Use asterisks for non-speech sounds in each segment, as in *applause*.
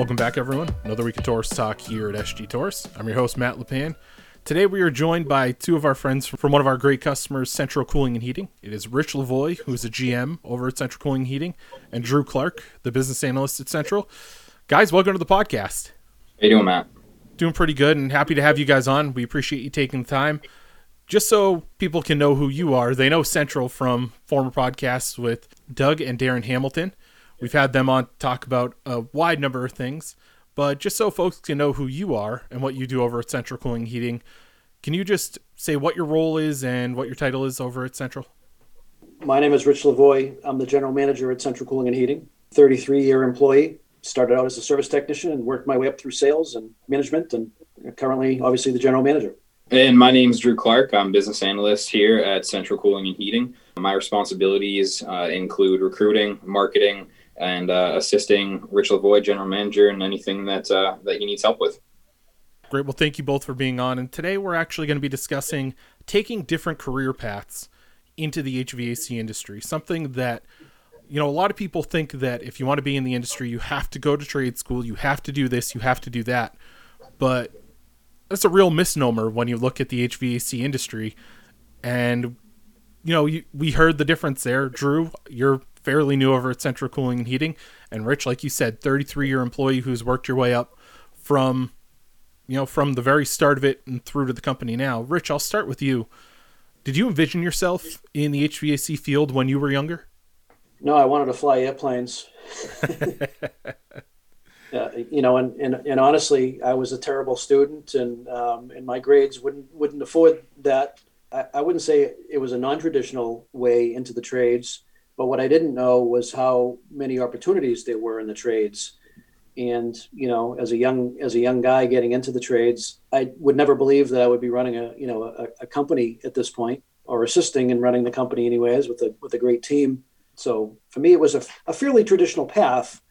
Welcome back, everyone. Another week of Torrice Talk here at SG Torrice. I'm your host, Matt Lepan. Today, we are joined by two of our friends from one of our great customers, Central Cooling and Heating. It is Rich Lavoie, who's a GM over at Central Cooling and Heating, and Drew Clark, the business analyst at Central. Guys, welcome to the podcast. How you doing, Matt? Doing pretty good, and happy to have you guys on. We appreciate you taking the time. Just so people can know who you are, they know Central from former podcasts with Doug and Darren Hamilton. We've had them on talk about a wide number of things, but just so folks can know who you are and what you do over at Central Cooling Heating, can you just say what your role is and what your title is over at Central? My name is Rich Lavoie. I'm the general manager at Central Cooling and Heating, 33 year employee. Started out as a service technician and worked my way up through sales and management, and currently, obviously, the general manager. And my name is Drew Clark. I'm business analyst here at Central Cooling and Heating. My responsibilities uh, include recruiting, marketing, and uh, assisting Rich Lavoie, general manager, in anything that uh, that he needs help with. Great. Well, thank you both for being on. And today we're actually going to be discussing taking different career paths into the HVAC industry. Something that you know a lot of people think that if you want to be in the industry, you have to go to trade school, you have to do this, you have to do that. But that's a real misnomer when you look at the HVAC industry. And you know, you, we heard the difference there. Drew, you're fairly new over at Central Cooling and Heating, and Rich, like you said, 33 year employee who's worked your way up from, you know, from the very start of it and through to the company now. Rich, I'll start with you. Did you envision yourself in the HVAC field when you were younger? No, I wanted to fly airplanes. *laughs* uh, you know, and, and, and honestly, I was a terrible student, and um, and my grades wouldn't wouldn't afford that. I, I wouldn't say it was a non-traditional way into the trades, but what I didn't know was how many opportunities there were in the trades. And you know, as a young as a young guy getting into the trades, I would never believe that I would be running a you know a, a company at this point, or assisting in running the company anyways with a with a great team. So for me, it was a, a fairly traditional path,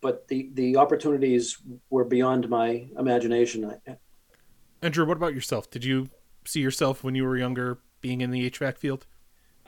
but the the opportunities were beyond my imagination. Andrew, what about yourself? Did you see yourself when you were younger being in the HVAC field?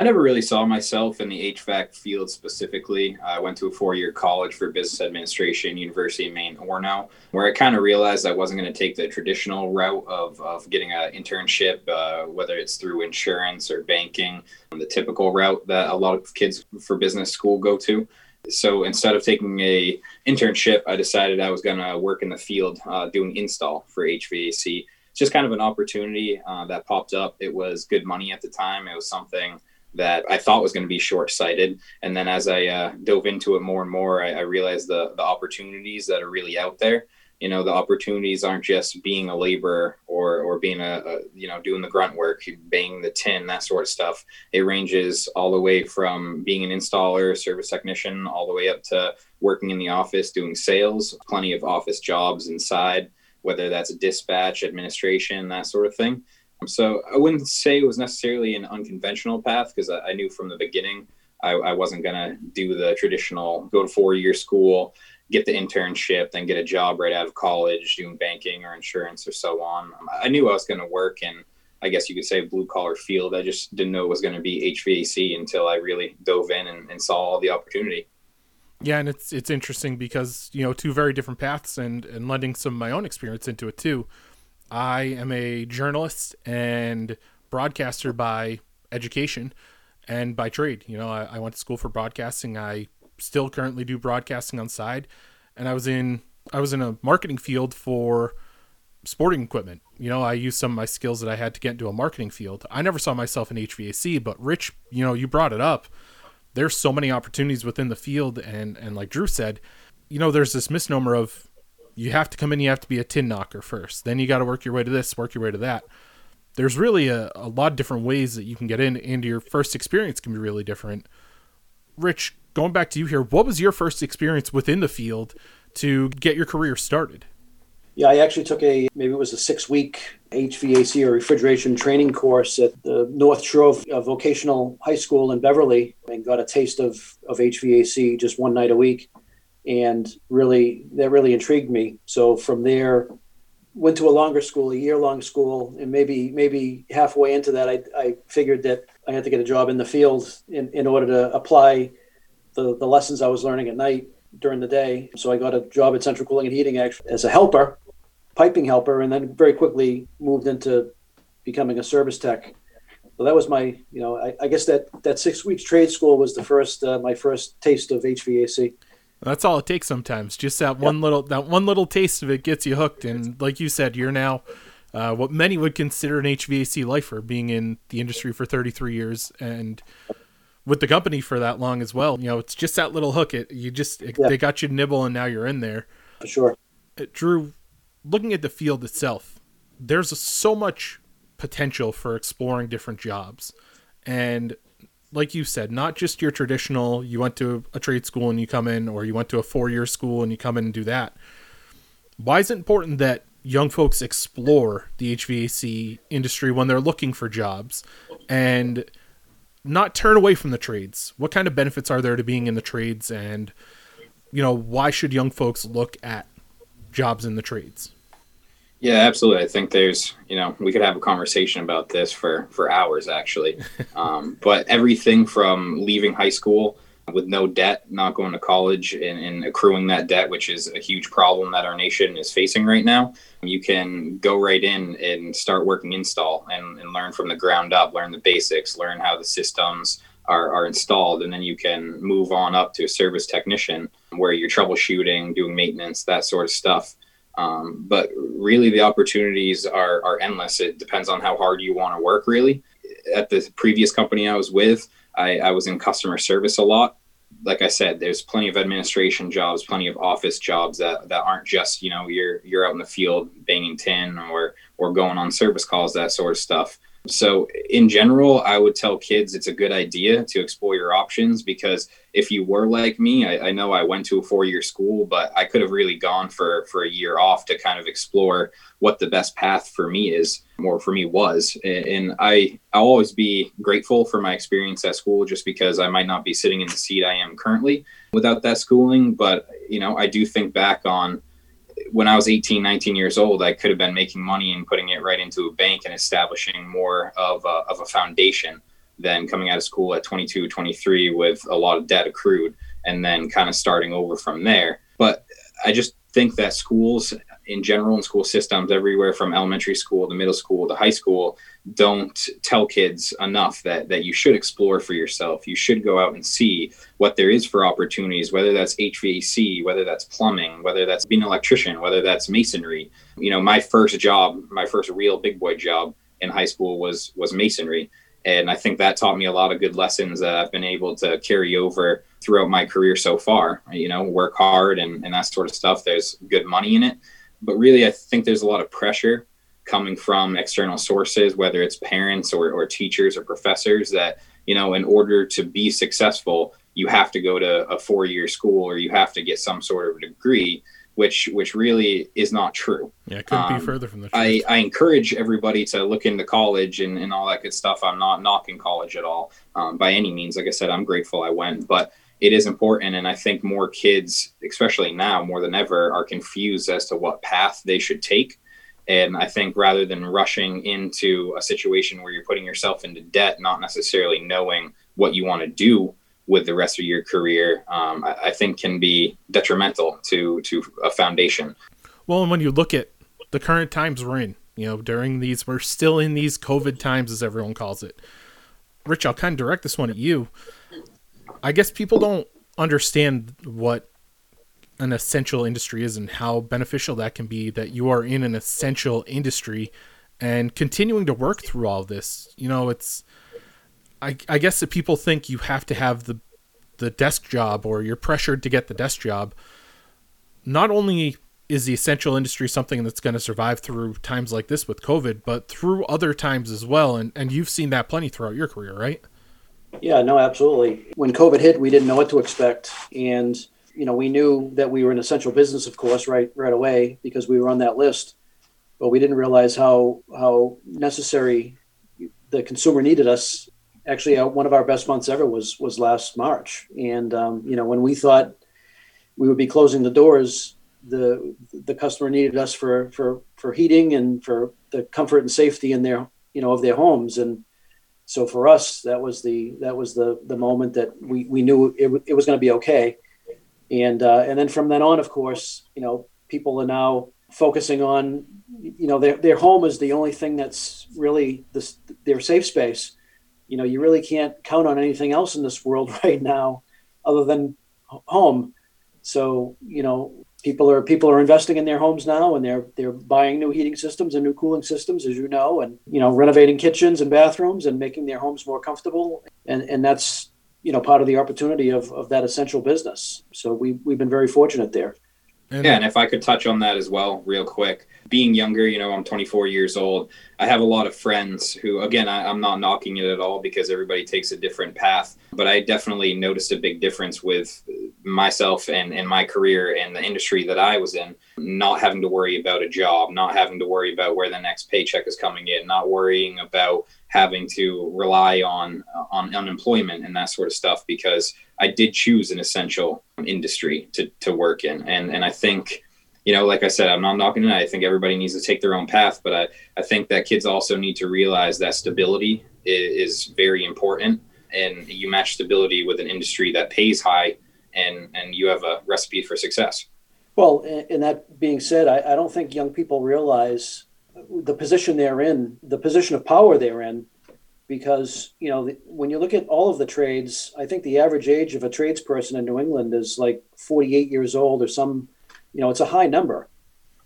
I never really saw myself in the HVAC field specifically. I went to a four year college for business administration, University of Maine, Orono, where I kind of realized I wasn't going to take the traditional route of, of getting an internship, uh, whether it's through insurance or banking, the typical route that a lot of kids for business school go to. So instead of taking a internship, I decided I was going to work in the field uh, doing install for HVAC. It's just kind of an opportunity uh, that popped up. It was good money at the time. It was something that I thought was going to be short sighted. And then as I uh, dove into it more and more, I, I, realized the, the opportunities that are really out there. You know, the opportunities aren't just being a laborer or, or being a, a, you know, doing the grunt work, banging the tin, that sort of stuff. It ranges all the way from being an installer, service technician, all the way up to working in the office, doing sales, plenty of office jobs inside, whether that's dispatch, administration, that sort of thing. So I wouldn't say it was necessarily an unconventional path because I, I, knew from the beginning I, I wasn't going to do the traditional go to four year school, get the internship, then get a job right out of college doing banking or insurance or so on. Um, I knew I was going to work in, I guess you could say, blue collar field. I just didn't know it was going to be HVAC until I really dove in and, and saw all the opportunity. Yeah, and it's it's interesting because you know two very different paths and and lending some of my own experience into it too. I am a journalist and broadcaster by education and by trade. You know, I, I, went to school for broadcasting. I still currently do broadcasting on side, and I was in I was in a marketing field for sporting equipment. You know, I used some of my skills that I had to get into a marketing field. I never saw myself in HVAC, but Rich, you know, you brought it up. There's so many opportunities within the field, and and like Drew said, you know, there's this misnomer of you have to come in, you have to be a tin knocker first. Then you got to work your way to this, work your way to that. There's really a, a lot of different ways that you can get in, and your first experience can be really different. Rich, going back to you here, what was your first experience within the field to get your career started? Yeah, I actually took a maybe it was a six week HVAC or refrigeration training course at the North Shore Vocational High School in Beverly and got a taste of, of HVAC just one night a week and really that really intrigued me. So from there, went to a longer school, a year long school, and maybe maybe halfway into that, I, I figured that I had to get a job in the field in, in order to apply the, the lessons I was learning at night during the day. So I got a job at Central Cooling and Heating actually as a helper, piping helper, and then very quickly moved into becoming a service tech. So that was my, you know, I, I guess that that six weeks trade school was the first uh, my first taste of HVAC. That's all it takes sometimes. Just that one little that one little taste of it gets you hooked, and like you said, you're now uh, what many would consider an HVAC lifer, being in the industry for 33 years and with the company for that long as well. You know, it's just that little hook. It you just it, Yeah. they got you nibble, and now you're in there. For sure. Uh, Drew, looking at the field itself, there's so much potential for exploring different jobs, and like you said, not just your traditional. You went to a trade school and you come in, or you went to a four-year school and you come in and do that. Why is it important that young folks explore the HVAC industry when they're looking for jobs, and not turn away from the trades? What kind of benefits are there to being in the trades, and you know why should young folks look at jobs in the trades. Yeah, absolutely. I think there's, you know, we could have a conversation about this for for hours actually. *laughs* um, but everything from leaving high school with no debt, not going to college, and, and accruing that debt, which is a huge problem that our nation is facing right now. You can go right in and start working install and, and learn from the ground up, learn the basics, learn how the systems are, are installed, and then you can move on up to a service technician where you're troubleshooting, doing maintenance, that sort of stuff. Um, but really, the opportunities are, are endless. It depends on how hard you want to work, really. At the previous company I was with, I, I was in customer service a lot. Like I said, there's plenty of administration jobs, plenty of office jobs that, that aren't just, you know, you're you're out in the field banging tin or or going on service calls, that sort of stuff. So, in general, I would tell kids it's a good idea to explore your options because if you were like me, I, I know I went to a four year school, but I could have really gone for, for a year off to kind of explore what the best path for me is, or for me was. And, I, I'll always be grateful for my experience at school just because I might not be sitting in the seat I am currently without that schooling. But, you know, I do think back on when I was 18, 19 years old, I could have been making money and putting it right into a bank and establishing more of a, of a foundation than coming out of school at 22, 23 with a lot of debt accrued and then kind of starting over from there. But I just think that schools in general in school systems everywhere from elementary school to middle school to high school don't tell kids enough that that you should explore for yourself. You should go out and see what there is for opportunities, whether that's HVAC, whether that's plumbing, whether that's being an electrician, whether that's masonry. You know, my first job, my first real big boy job in high school was was masonry. And I think that taught me a lot of good lessons that I've been able to carry over throughout my career so far. You know, work hard and, and that sort of stuff. There's good money in it. But really, I think there's a lot of pressure coming from external sources, whether it's parents or, or teachers or professors, that, you know, in order to be successful, you have to go to a four year school or you have to get some sort of degree, which which really is not true. Yeah, it couldn't Um, be further from the I, truth. I encourage everybody to look into college and, and all that good stuff. I'm not knocking college at all um, by any means. Like I said, I'm grateful I went, but it is important. And I think more kids, especially now more than ever, are confused as to what path they should take. And I think rather than rushing into a situation where you're putting yourself into debt, not necessarily knowing what you want to do with the rest of your career, um, I, I think can be detrimental to to a foundation. Well, and when you look at the current times we're in, you know, during these, we're still in these COVID times, as everyone calls it. Rich, I'll kind of direct this one at you. I guess people don't understand what an essential industry is and how beneficial that can be that you are in an essential industry and continuing to work through all this. You know, it's, I, I guess that people think you have to have the, the desk job or you're pressured to get the desk job. Not only is the essential industry something that's going to survive through times like this with COVID, but through other times as well. And, and you've seen that plenty throughout your career, right? Yeah, no, absolutely. When COVID hit, we didn't know what to expect, and you know, we knew that we were an essential business, of course, right right away because we were on that list. But we didn't realize how how necessary the consumer needed us. Actually, uh, one of our best months ever was was last March, and um, you know, when we thought we would be closing the doors, the the customer needed us for for for heating and for the comfort and safety in their you know of their homes and so for us that was the that was the the moment that we we knew it, it was going to be okay and uh, and then from then on, of course, you know, people are now focusing on, you know, their their home is the only thing that's really this their safe space. You know, you really can't count on anything else in this world *laughs* right now, other than home. So you know, people are people are investing in their homes now, and they're they're buying new heating systems and new cooling systems, as you know, and you know, renovating kitchens and bathrooms and making their homes more comfortable. And and that's you know part of the opportunity of, of that essential business. So we we've been very fortunate there. Yeah, and if I could touch on that as well, real quick. Being younger, you know, I'm 24 years old. I have a lot of friends who, again, I, am not knocking it at all because everybody takes a different path. But I definitely noticed a big difference with myself and, and my career and the industry that I was in, not having to worry about a job, not having to worry about where the next paycheck is coming in, not worrying about having to rely on on unemployment and that sort of stuff because I did choose an essential industry to, to work in. And and I think, you know, like I said, I'm not knocking it. I think everybody needs to take their own path, but I, I think that kids also need to realize that stability is, is very important. And you match stability with an industry that pays high and and you have a recipe for success. Well, and that being said, I, I don't think young people realize the position they're in, the position of power they're in, because you know when you look at all of the trades, I think the average age of a tradesperson in New England is like 48 years old or some, you know, it's a high number.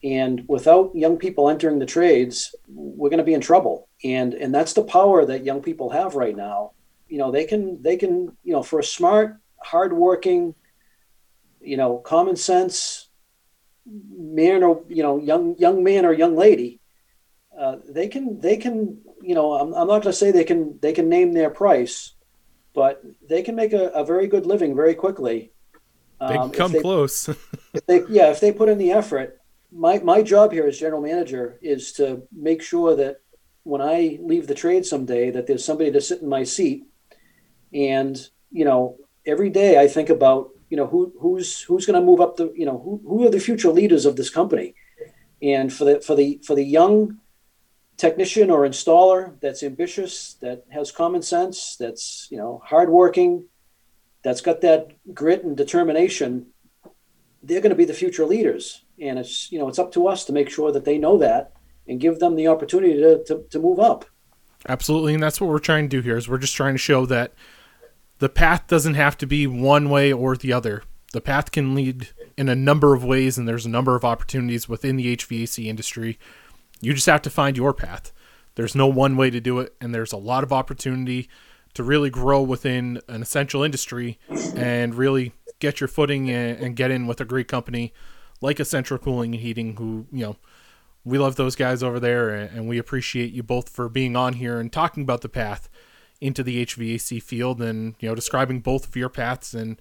And without young people entering the trades, we're going to be in trouble. And and that's the power that young people have right now. You know, they can they can you know for a smart, hardworking, you know, common sense man or you know young young man or young lady uh, they can they can you know I'm, I'm not going to say they can they can name their price but they can make a, a very good living very quickly. They um, come they, close. *laughs* if they, yeah if they put in the effort my, my job here as general manager is to make sure that when i leave the trade someday that there's somebody to sit in my seat and you know every day i think about you know who who's who's going to move up the you know who, who are the future leaders of this company? And for the for the for the young technician or installer that's ambitious that has common sense that's you know hardworking that's got that grit and determination they're going to be the future leaders. And it's you know it's up to us to make sure that they know that and give them the opportunity to, to, to move up. Absolutely. And that's what we're trying to do here is we're just trying to show that the path doesn't have to be one way or the other. The path can lead in a number of ways, and there's a number of opportunities within the HVAC industry. You just have to find your path. There's no one way to do it, and there's a lot of opportunity to really grow within an essential industry and really get your footing and get in with a great company like Essential Cooling and Heating, who, you know, we love those guys over there, and we appreciate you both for being on here and talking about the path into the HVAC field and you know describing both of your paths and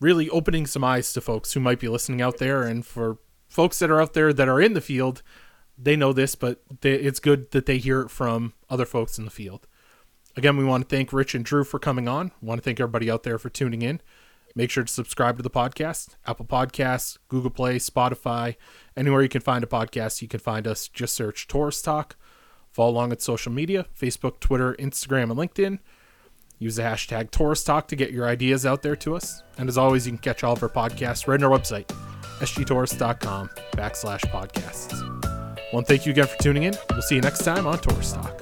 really opening some eyes to folks who might be listening out there. And for folks that are out there that are in the field they know this but they, it's good that they hear it from other folks in the field. Again we want to thank rich and drew for coming on. We want to thank everybody out there for tuning in. Make sure to subscribe to the podcast apple podcasts google play spotify anywhere you can find a podcast you can find us. Just search Torrice Talk Follow along at social media Facebook, Twitter, Instagram, and LinkedIn. Use the hashtag Torrice Talk to get your ideas out there to us. And as always, you can catch all of our podcasts right on our website, sgtorrice.com backslash podcasts. Well, thank you again for tuning in. We'll see you next time on Torrice Talk.